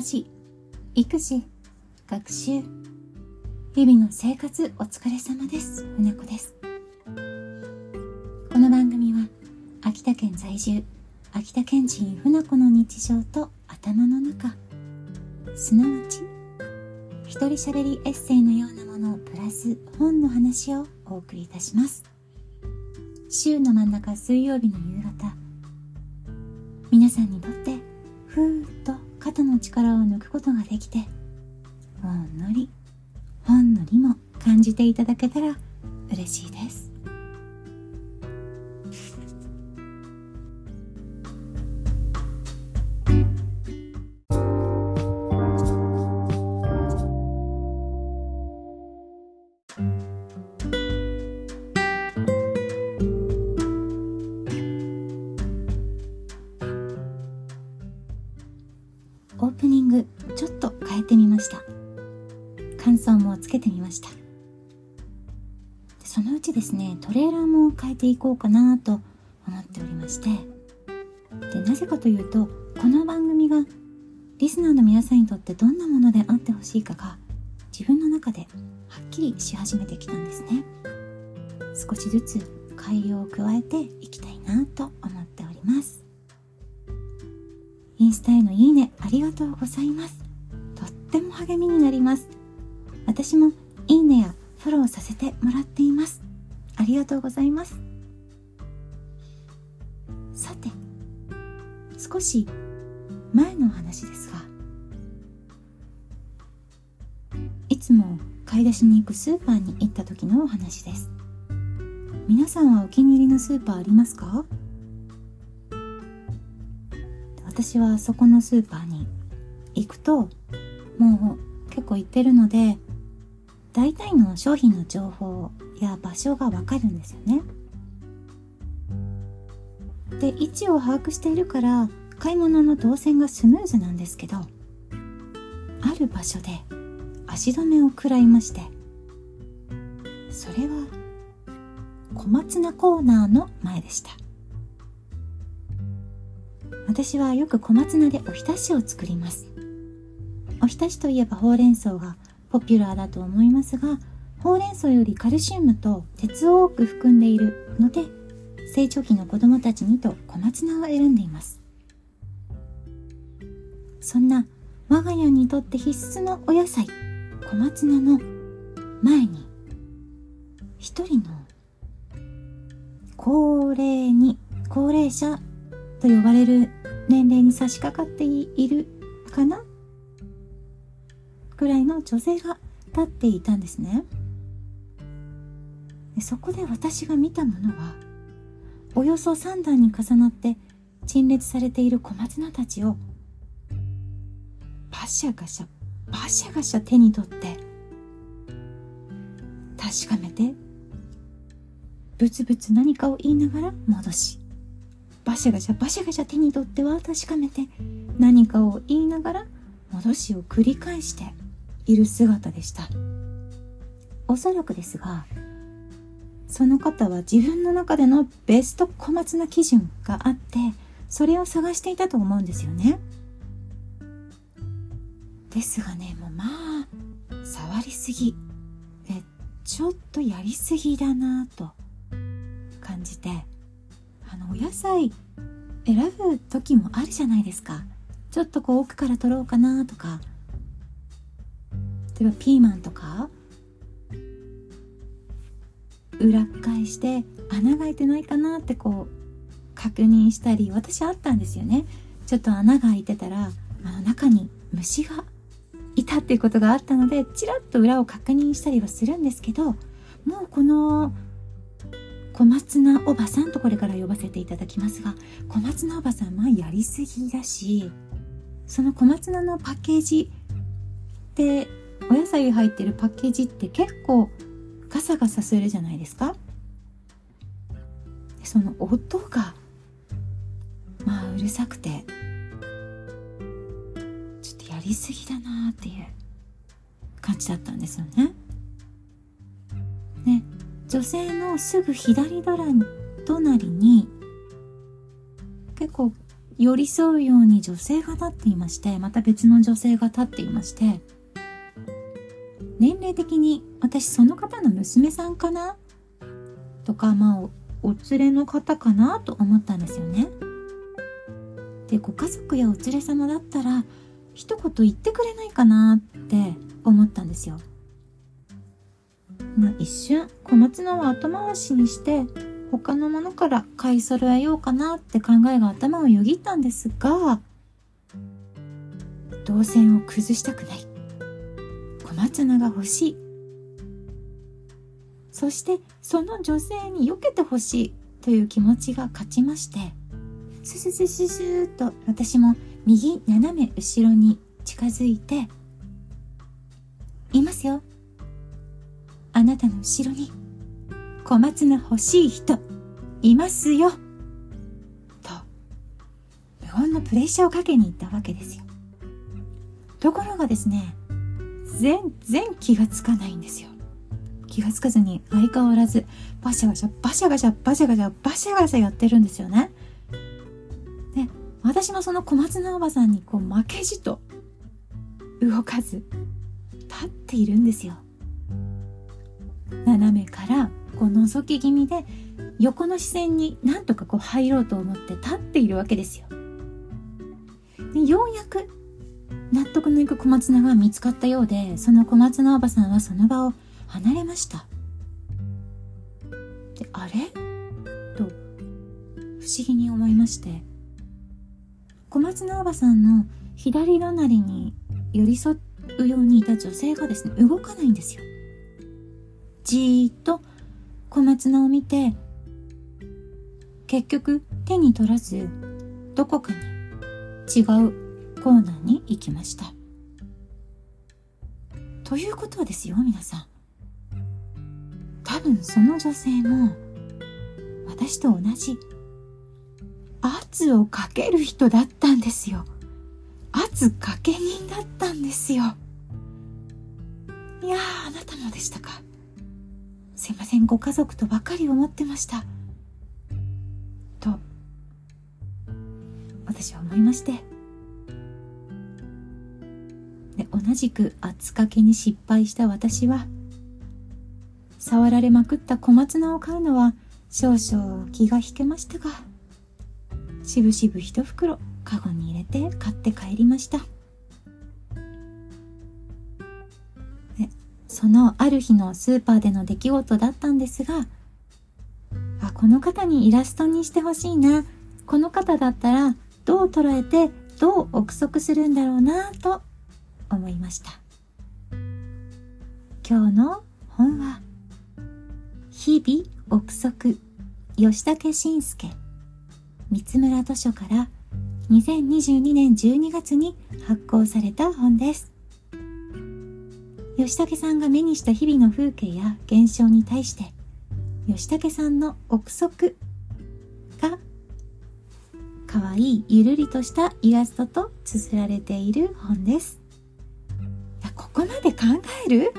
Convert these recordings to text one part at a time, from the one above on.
家事育児学習。日々の生活お疲れ様です。船子です。この番組は秋田県在住秋田県人船子の日常と頭の中。すなわち一人喋りエッセイのようなものをプラス本の話をお送りいたします。週の真ん中水曜日の夕方。皆さんにとって肩の力を抜くことができてほんのりほんのりも感じていただけたら嬉しいです。けてみました。そのうちですねトレーラーも変えていこうかなと思っておりまして。でなぜかというとこの番組がリスナーの皆さんにとってどんなものであってほしいかが自分の中ではっきりし始めてきたんですね。少しずつ改良を加えていきたいなと思っております。インスタへのいいねありがとうございます。とっても励みになります。私もいいねやフォローさせてもらっています。ありがとうございます。さて少し前の話ですがいつも買い出しに行くスーパーに行った時のお話です。皆さんはお気に入りのスーパーありますか？私はそこのスーパーに行くともう結構行ってるので大体の商品の情報や場所がわかるんですよね。で位置を把握しているから買い物の動線がスムーズなんですけどある場所で足止めを食らいましてそれは小松菜コーナーの前でした。私はよく小松菜でおひたしを作ります。おひたしといえばほうれん草がポピュラーだと思いますがほうれん草よりカルシウムと鉄を多く含んでいるので成長期の子供たちにと小松菜を選んでいます。そんな我が家にとって必須のお野菜小松菜の前に一人の高齢に高齢者と呼ばれる年齢に差し掛かっているかな？くらいの女性が立っていたんですね。そこで私が見たものはおよそ3段に重なって陳列されている小松菜たちをバシャガシャバシャガシャ手に取って確かめてブツブツ何かを言いながら戻しバシャガシャバシャガシャ手に取っては確かめて何かを言いながら戻しを繰り返している姿でした。おそらくですがその方は自分の中でのベスト小松菜基準があってそれを探していたと思うんですよね。ですがねもうまあ触りすぎえちょっとやりすぎだなと感じてあのお野菜選ぶ時もあるじゃないですか。ちょっとこう奥から取ろうかなとか例えばピーマンとか裏返して穴が開いてないかなってこう確認したり私あったんですよね。ちょっと穴が開いてたらあの中に虫がいたっていうことがあったのでちらっと裏を確認したりはするんですけどもうこの小松菜おばさんとこれから呼ばせていただきますが小松菜おばさんまあやりすぎだしその小松菜のパッケージってお野菜入ってるパッケージって結構ガサガサするじゃないですかその音がまあうるさくてちょっとやりすぎだなっていう感じだったんですよね。ね女性のすぐ左隣に結構寄り添うように女性が立っていましてまた別の女性が立っていまして齢的に私その方の娘さんかな？とかまあお連れの方かなと思ったんですよね。でご家族やお連れ様だったら一言言ってくれないかなって思ったんですよ。まあ、一瞬小松菜を後回しにして他のものから買い揃えようかなって考えが頭をよぎったんですが動線を崩したくない小松菜が欲しい。そしてその女性に避けてほしいという気持ちが勝ちましてスススススーと私も右斜め後ろに近づいていますよ。あなたの後ろに小松菜欲しい人いますよ。と無言のプレッシャーをかけに行ったわけですよ。ところがですね全然気がつかないんですよ。気がつかずに相変わらずバシャバシャバシャガシャバシャガシャバシャガシャやってるんですよね。で、私のその小松菜おばさんにこう負けじと動かず立っているんですよ。斜めからこう覗き気味で横の視線になんとかこう入ろうと思って立っているわけですよ。でようやく納得のいく小松菜が見つかったようでその小松菜おばさんはその場を離れました。であれ？と不思議に思いまして小松菜おばさんの左隣に寄り添うようにいた女性がですね動かないんですよ。じーっと小松菜を見て結局手に取らずどこかに違うコーナーに行きました。ということはですよ皆さん。多分その女性も私と同じ圧をかける人だったんですよ。圧かけ人だったんですよ。いやああなたもでしたか。すいませんご家族とばかり思ってました。と私は思いまして。で同じく厚かけに失敗した私は触られまくった小松菜を買うのは少々気が引けましたがしぶしぶ一袋カゴに入れて買って帰りました。そのある日のスーパーでの出来事だったんですがあこの方にイラストにしてほしいな。この方だったらどう捉えてどう憶測するんだろうなと思いました。今日の本は「日々憶測吉武慎介三村図書から2022年12月に発行された本です。吉武さんが目にした日々の風景や現象に対して吉武さんの憶測が可愛いゆるりとしたイラストと綴られている本です。こまで考える？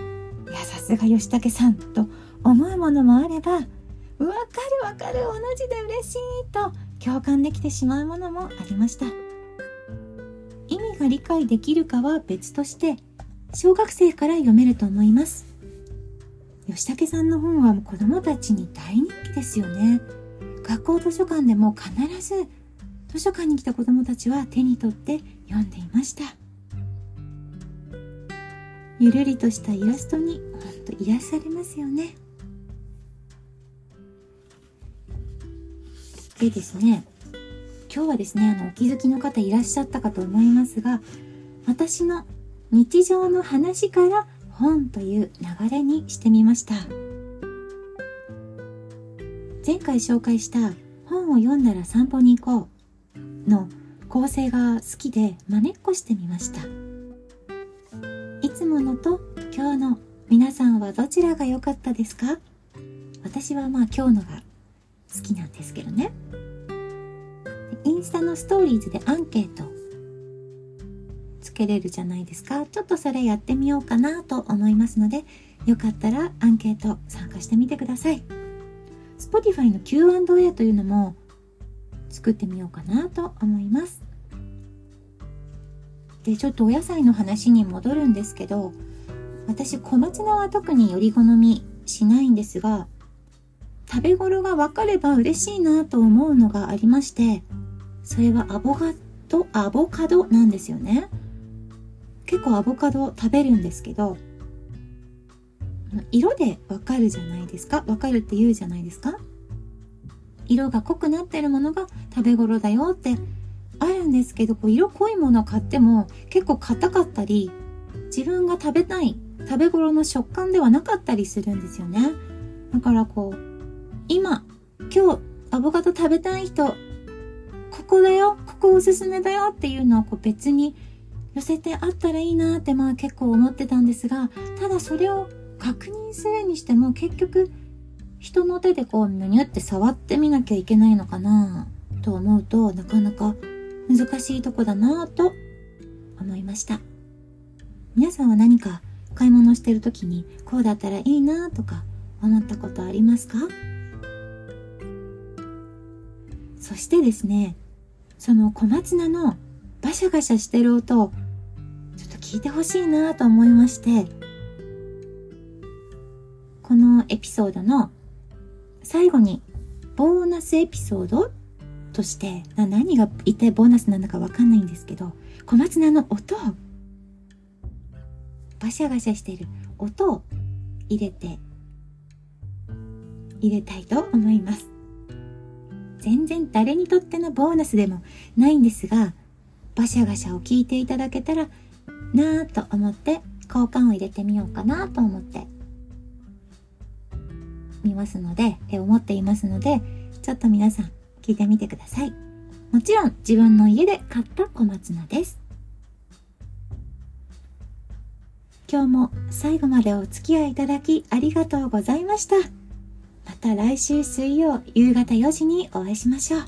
いやさすが吉武さんと思うものもあればわかるわかる同じで嬉しいと共感できてしまうものもありました意味が理解できるかは別として小学生から読めると思います。吉武さんの本は子供たちに大人気ですよね。学校図書館でも必ず図書館に来た子供たちは手に取って読んでいました。ゆるりとしたイラストにほんと癒されますよね。でですね、今日はですね、あの、お気づきの方いらっしゃったかと思いますが、私の日常の話から本という流れにしてみました前回紹介した本を読んだら散歩に行こうの構成が好きで真似っこしてみましたつものと今日の皆さんはどちらが良かったですか？私はまあ今日のが好きなんですけどねインスタのストーリーズでアンケートつけれるじゃないですか。ちょっとそれやってみようかなと思いますので、よかったらアンケート参加してみてください。Spotify の Q&A というのも作ってみようかなと思います。で、ちょっとお野菜の話に戻るんですけど、私小松菜は特により好みしないんですが、食べ頃が分かれば嬉しいなと思うのがありまして、それはアボカド、アボカドなんですよね。結構アボカド食べるんですけど、色でわかるじゃないですか？わかるって言うじゃないですか？色が濃くなってるものが食べ頃だよってあるんですけど、こう色濃いもの買っても結構硬かったり、自分が食べたい食べ頃の食感ではなかったりするんですよね。だからこう、今、今日アボカド食べたい人、ここだよ、ここおすすめだよっていうのをこう別に寄せてあったらいいなってまあ結構思ってたんですが、ただそれを確認するにしても結局人の手でこうぬにゅって触ってみなきゃいけないのかなと思うとなかなか難しいとこだなぁと思いました。皆さんは何か買い物してる時にこうだったらいいなとか思ったことありますか？そしてですね、その小松菜のバシャバシャしてる音を、ちょっと聞いてほしいなと思いまして、このエピソードの最後にボーナスエピソードとして何が一体ボーナスなのかわかんないんですけど小松菜の音をバシャバシャしている音を入れて入れたいと思います。全然誰にとってのボーナスでもないんですがバシャバシャを聞いていただけたらなぁと思って交換を入れてみようかなと思ってみますので、思っていますので、ちょっと皆さん聞いてみてください。もちろん自分の家で買った小松菜です。今日も最後までお付き合いいただきありがとうございました。また来週水曜夕方4時にお会いしましょう。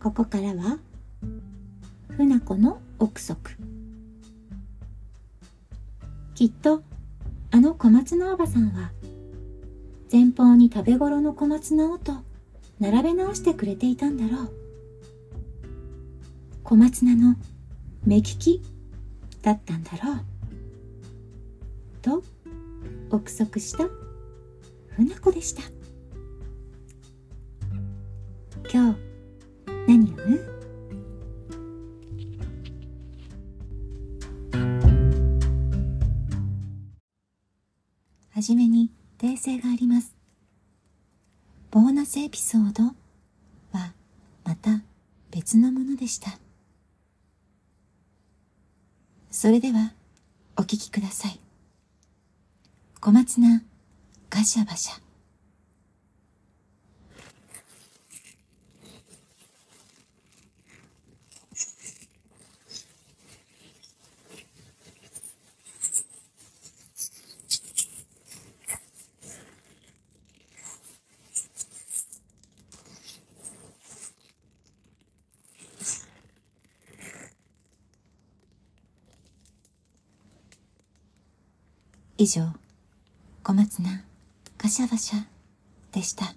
ここからは、船子の憶測。きっとあの小松菜おばさんは前方に食べ頃の小松菜をと並べ直してくれていたんだろう。小松菜の目利きだったんだろう。と憶測した。船子でした。今日ピソードはまた別のものでした。それではお聞きください。小松菜ガシャバシャ以上、小松菜、ガシャバシャ。でした。